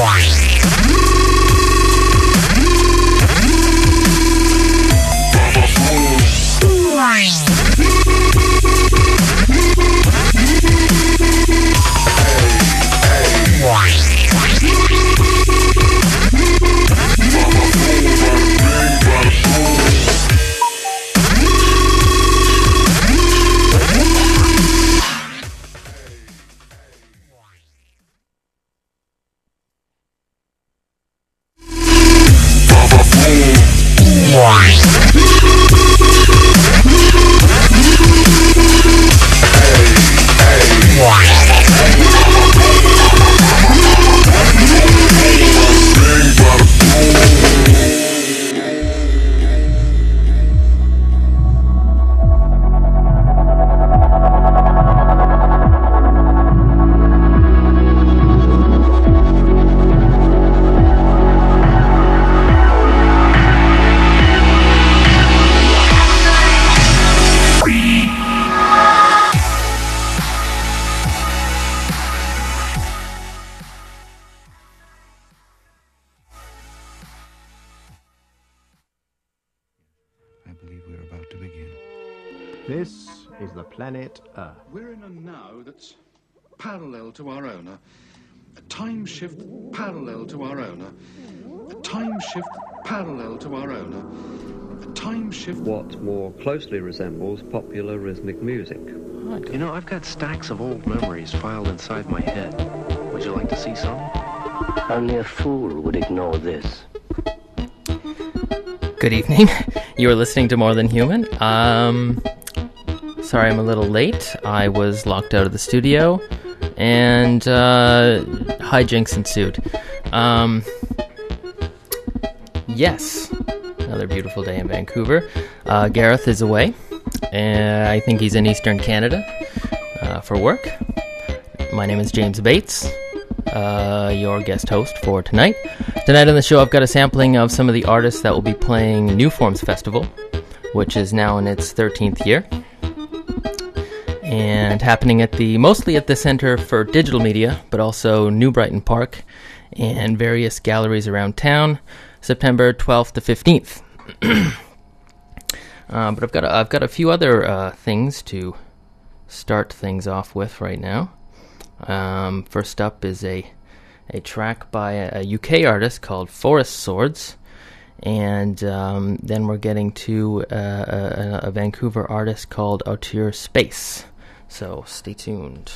one. We're in a now that's parallel to our own. A, a time shift parallel to our own. A, a time shift parallel to our own. A, a time shift. what more closely resembles popular rhythmic music. You know, I've got stacks of old memories filed inside my head. Would you like to see some? Only a fool would ignore this. Good evening. You are listening to More Than Human. Um, sorry I'm a little late. I was locked out of the studio, and uh, hijinks ensued. Um, yes, another beautiful day in Vancouver. Uh, Gareth is away, and I think he's in Eastern Canada uh, for work. My name is James Bates, uh, your guest host for tonight. Tonight on the show, I've got a sampling of some of the artists that will be playing New Forms Festival, which is now in its 13th year, and happening at the mostly at the Center for Digital Media, but also New Brighton Park and various galleries around town, September 12th to 15th. uh, but I've got a, I've got a few other uh, things to start things off with right now. Um, first up is a a track by a, a UK artist called Forest Swords, and um, then we're getting to uh, a, a Vancouver artist called Auteur Space. So stay tuned.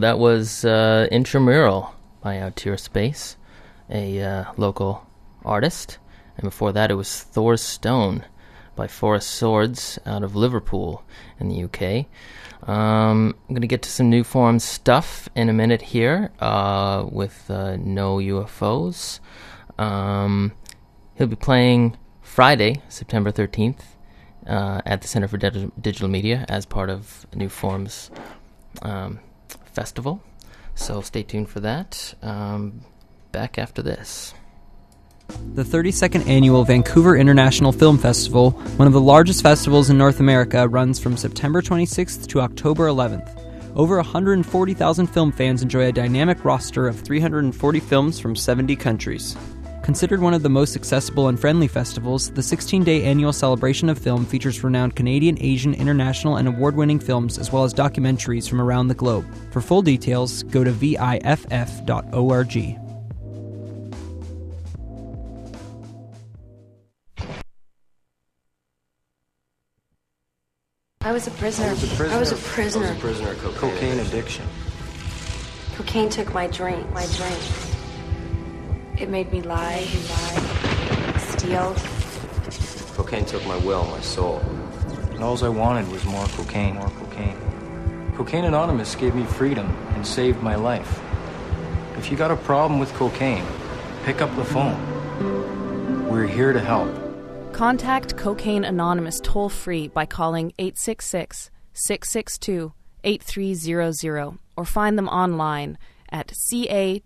That was uh, Intramural by Outtier Space, a uh, local artist. And before that, it was Thor's Stone by Forest Swords out of Liverpool in the UK. Um, I'm going to get to some new form stuff in a minute here uh, with uh, No UFOs. Um, he'll be playing Friday, September 13th, uh, at the Center for Dig- Digital Media as part of New Forms um, Festival. So stay tuned for that. Um, back after this. The 32nd annual Vancouver International Film Festival, one of the largest festivals in North America, runs from September 26th to October 11th. Over 140,000 film fans enjoy a dynamic roster of 340 films from 70 countries. Considered one of the most accessible and friendly festivals, the 16 day annual celebration of film features renowned Canadian, Asian, international, and award winning films, as well as documentaries from around the globe. For full details, go to viff.org. I was a prisoner. I was a prisoner. I was a prisoner. prisoner cocaine. Cocaine addiction. Cocaine took my drink. My drink. It made me lie, lie, steal. Cocaine took my will, my soul. And all I wanted was more cocaine. More cocaine. Cocaine Anonymous gave me freedom and saved my life. If you got a problem with cocaine, pick up the phone. We're here to help. Contact Cocaine Anonymous toll free by calling 866 662 8300 or find them online at ca-bc.ca.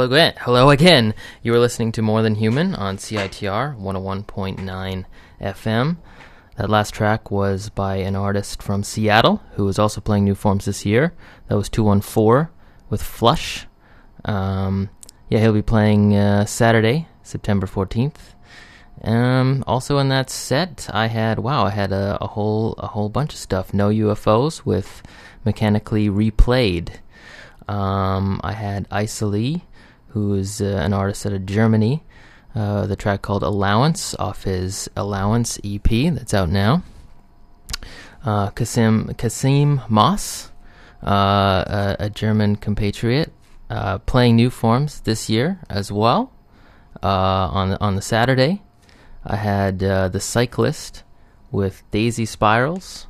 Hello again. Hello again. You are listening to More Than Human on CITR 101.9 FM. That last track was by an artist from Seattle who is also playing new forms this year. That was 214 with Flush. Um, yeah, he'll be playing uh, Saturday, September 14th. Um, also in that set, I had wow, I had a, a whole a whole bunch of stuff. No UFOs with mechanically replayed. Um, I had Isolée, who is uh, an artist out of Germany. Uh, the track called Allowance off his Allowance EP that's out now. Uh, Kassem Kassem Mosse, uh, a, a, German compatriot, uh, playing new forms this year as well. Uh, on on the Saturday, I had the Cyclist with Daisy Spirals.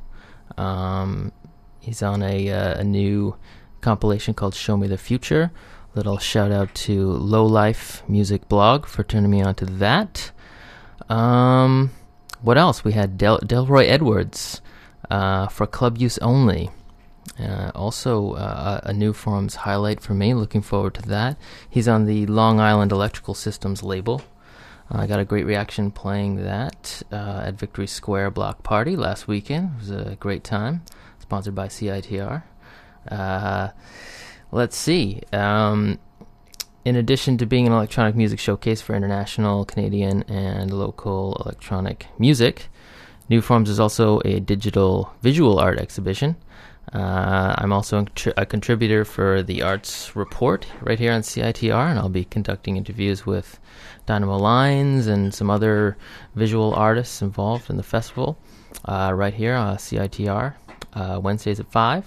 Um, he's on a a new compilation called Show Me the Future. Little shout out to Low Life Music Blog for turning me on to that. Um, what else? We had Del- Delroy Edwards uh, for club use only. Uh, also, uh, a new forms highlight for me. Looking forward to that. He's on the Long Island Electrical Systems label. I got a great reaction playing that uh, at Victory Square Block Party last weekend. It was a great time. Sponsored by CITR. Let's see. Um, in addition to being an electronic music showcase for international, Canadian, and local electronic music, New Forms is also a digital visual art exhibition. Uh, I'm also a contributor for the Arts Report right here on CITR, and I'll be conducting interviews with Dynamo Lines and some other visual artists involved in the festival uh, right here on CITR, uh, Wednesdays at 5.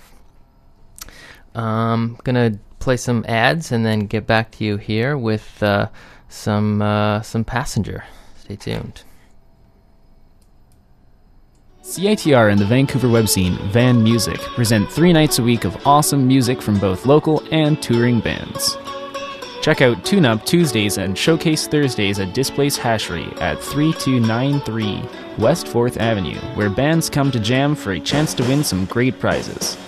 I'm um, gonna play some ads and then get back to you here with uh, some uh, some passenger. Stay tuned. CITR and the Vancouver web scene Van Music present three nights a week of awesome music from both local and touring bands. Check out Tune Up Tuesdays and Showcase Thursdays at Displace Hashery at 3293 West 4th Avenue, where bands come to jam for a chance to win some great prizes.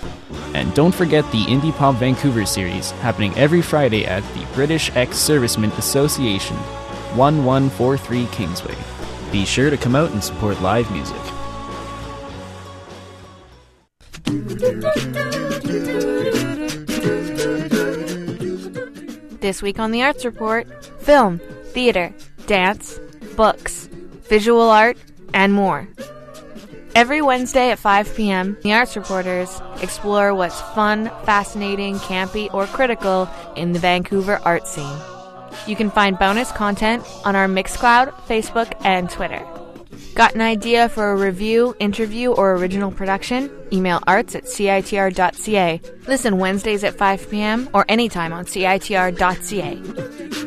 And don't forget the Indie Pop Vancouver series, happening every Friday at the British Ex Servicemen Association, 1143 Kingsway. Be sure to come out and support live music. This week on the Arts Report film, theater, dance, books, visual art, and more. Every Wednesday at 5 p.m., the Arts Reporters explore what's fun, fascinating, campy, or critical in the Vancouver art scene. You can find bonus content on our Mixcloud, Facebook, and Twitter. Got an idea for a review, interview, or original production? Email arts at citr.ca. Listen Wednesdays at 5 p.m. or anytime on citr.ca.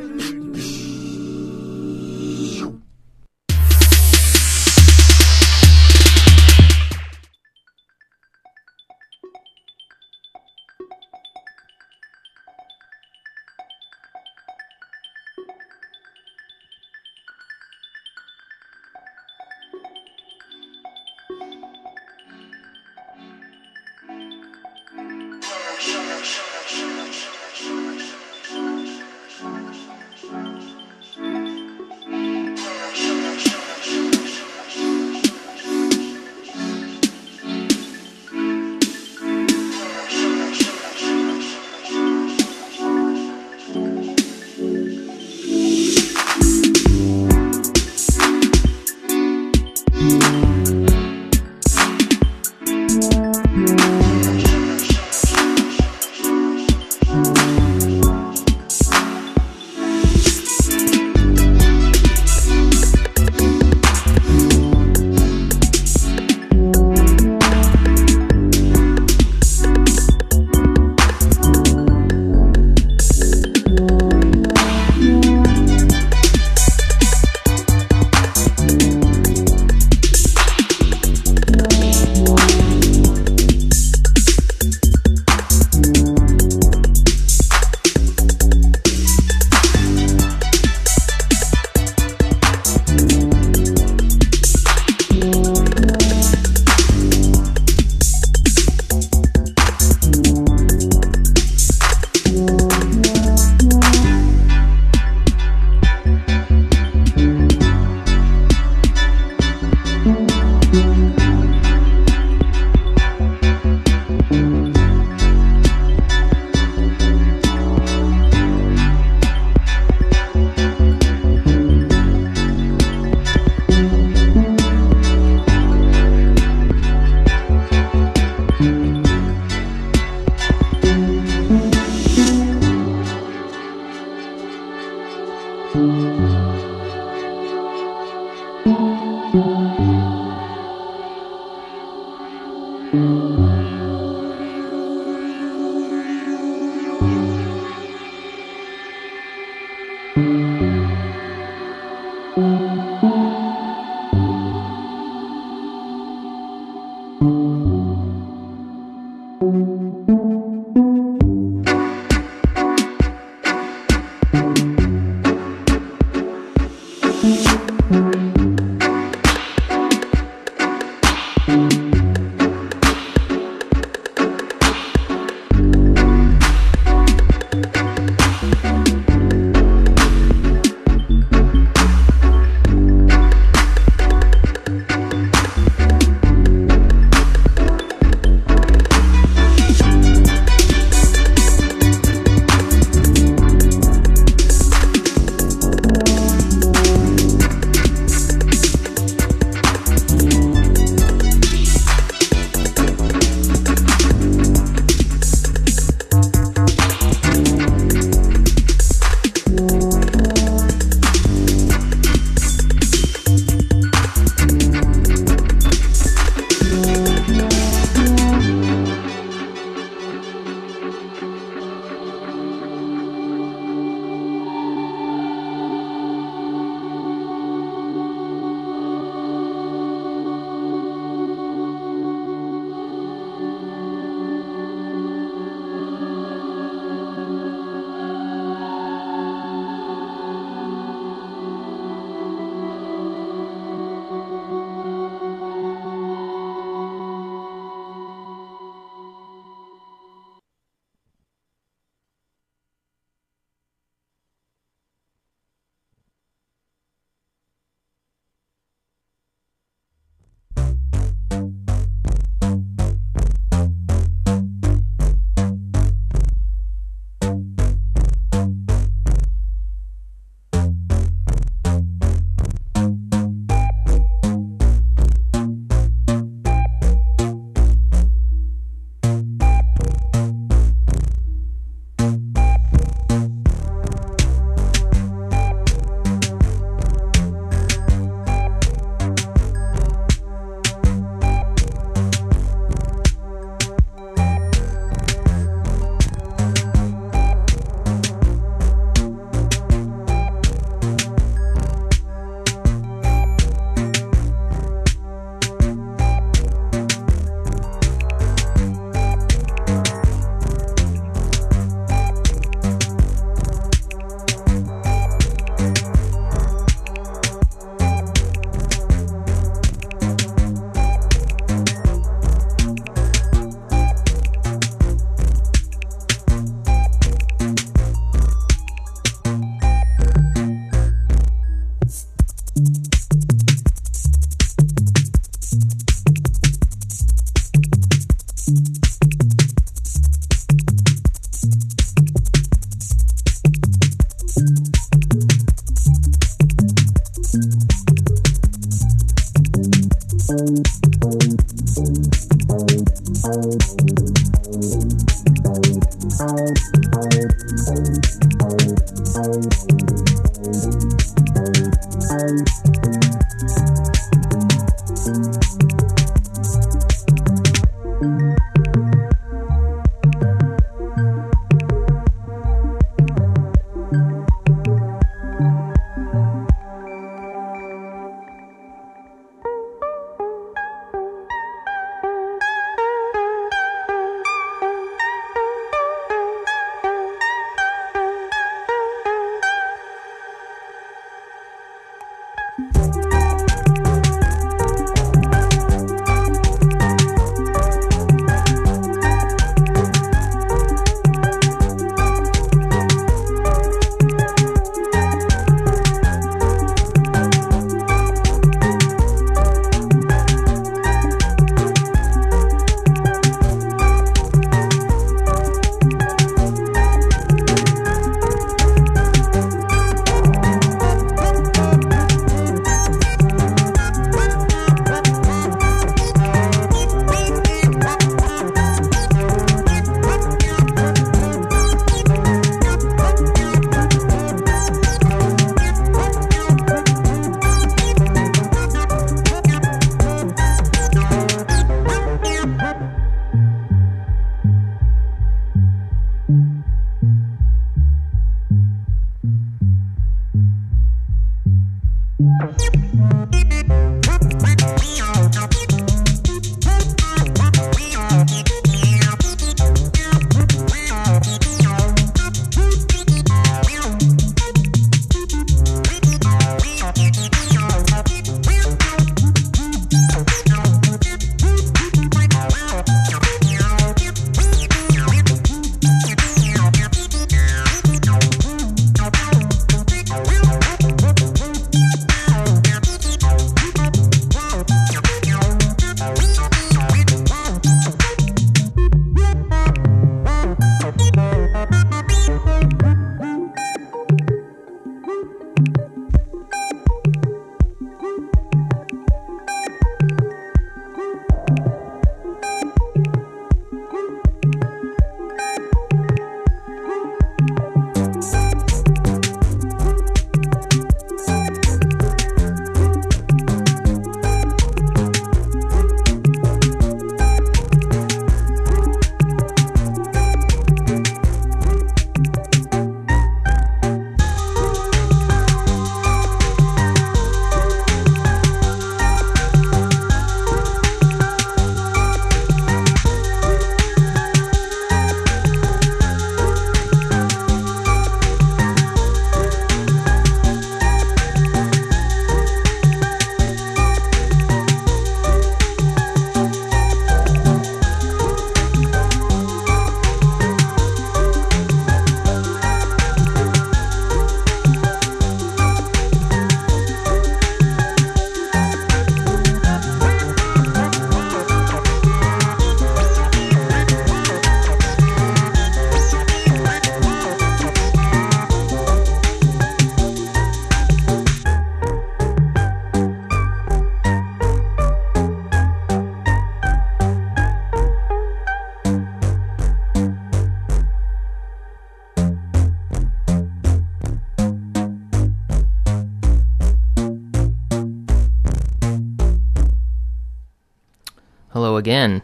again.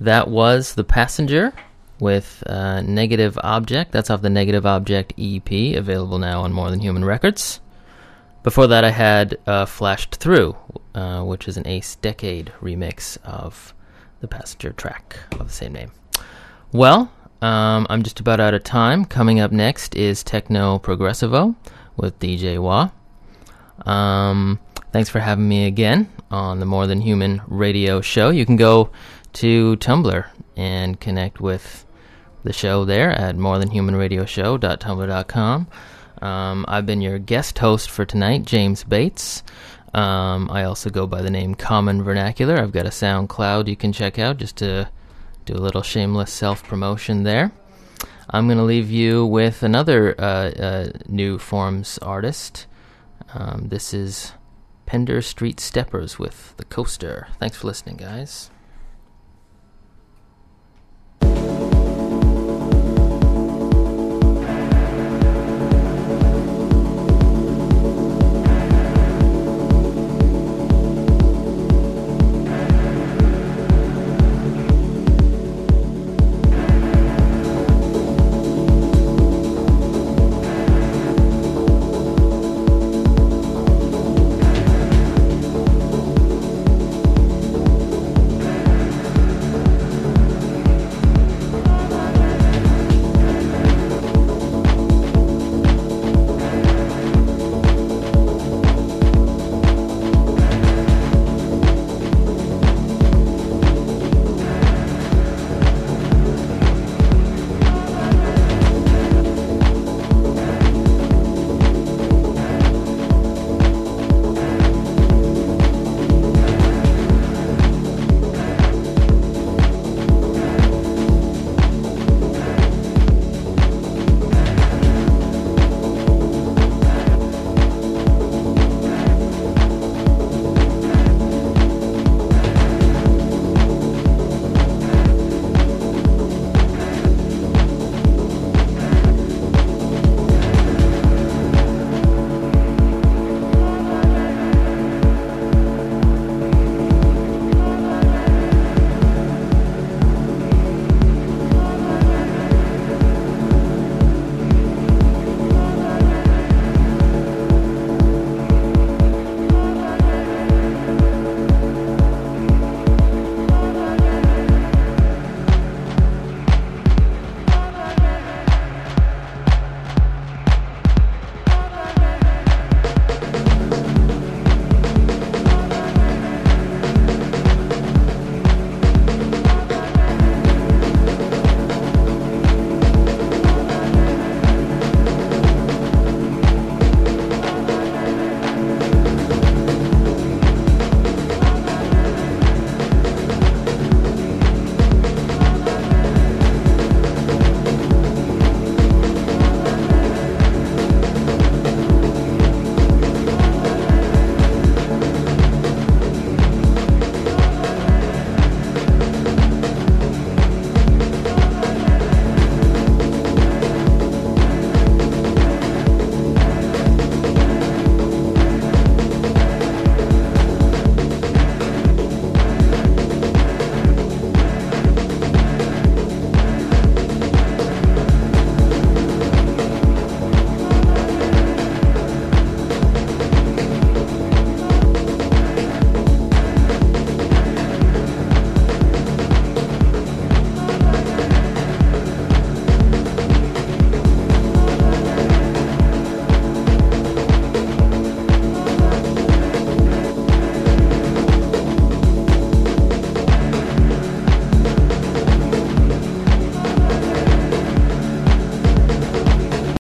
That was The Passenger with uh, Negative Object. That's off the Negative Object EP, available now on More Than Human Records. Before that, I had uh, Flashed Through, uh, which is an Ace Decade remix of the Passenger track of the same name. Well, um, I'm just about out of time. Coming up next is Techno Progressivo with DJ Wah. Um, thanks for having me again on the More Than Human radio show. You can go to Tumblr and connect with the show there at morethanhumanradioshow.tumblr.com. Um, I've been your guest host for tonight, James Bates. Um, I also go by the name Common Vernacular. I've got a SoundCloud you can check out just to do a little shameless self promotion there. I'm going to leave you with another uh, uh, new forms artist. Um, this is Pender Street Steppers with The Coaster. Thanks for listening, guys.